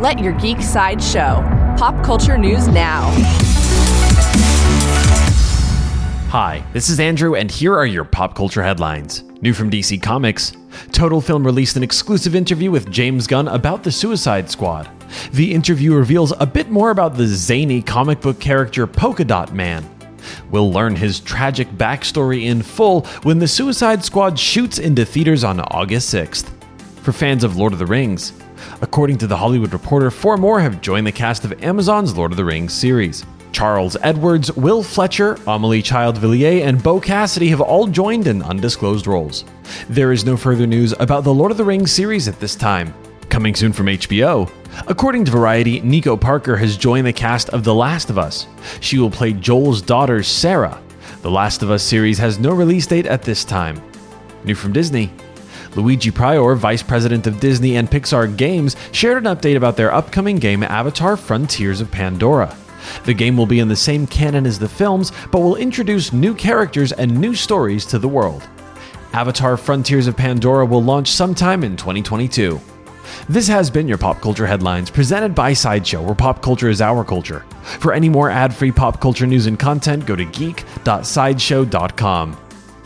Let your geek side show. Pop culture news now. Hi, this is Andrew, and here are your pop culture headlines. New from DC Comics Total Film released an exclusive interview with James Gunn about the Suicide Squad. The interview reveals a bit more about the zany comic book character Polka Dot Man. We'll learn his tragic backstory in full when the Suicide Squad shoots into theaters on August 6th. For fans of Lord of the Rings, according to The Hollywood Reporter, four more have joined the cast of Amazon's Lord of the Rings series. Charles Edwards, Will Fletcher, Amelie Child Villiers, and Beau Cassidy have all joined in undisclosed roles. There is no further news about the Lord of the Rings series at this time. Coming soon from HBO. According to Variety, Nico Parker has joined the cast of The Last of Us. She will play Joel's daughter, Sarah. The Last of Us series has no release date at this time. New from Disney. Luigi Prior, vice president of Disney and Pixar Games, shared an update about their upcoming game Avatar Frontiers of Pandora. The game will be in the same canon as the films, but will introduce new characters and new stories to the world. Avatar Frontiers of Pandora will launch sometime in 2022. This has been your Pop Culture Headlines, presented by Sideshow, where pop culture is our culture. For any more ad free pop culture news and content, go to geek.sideshow.com.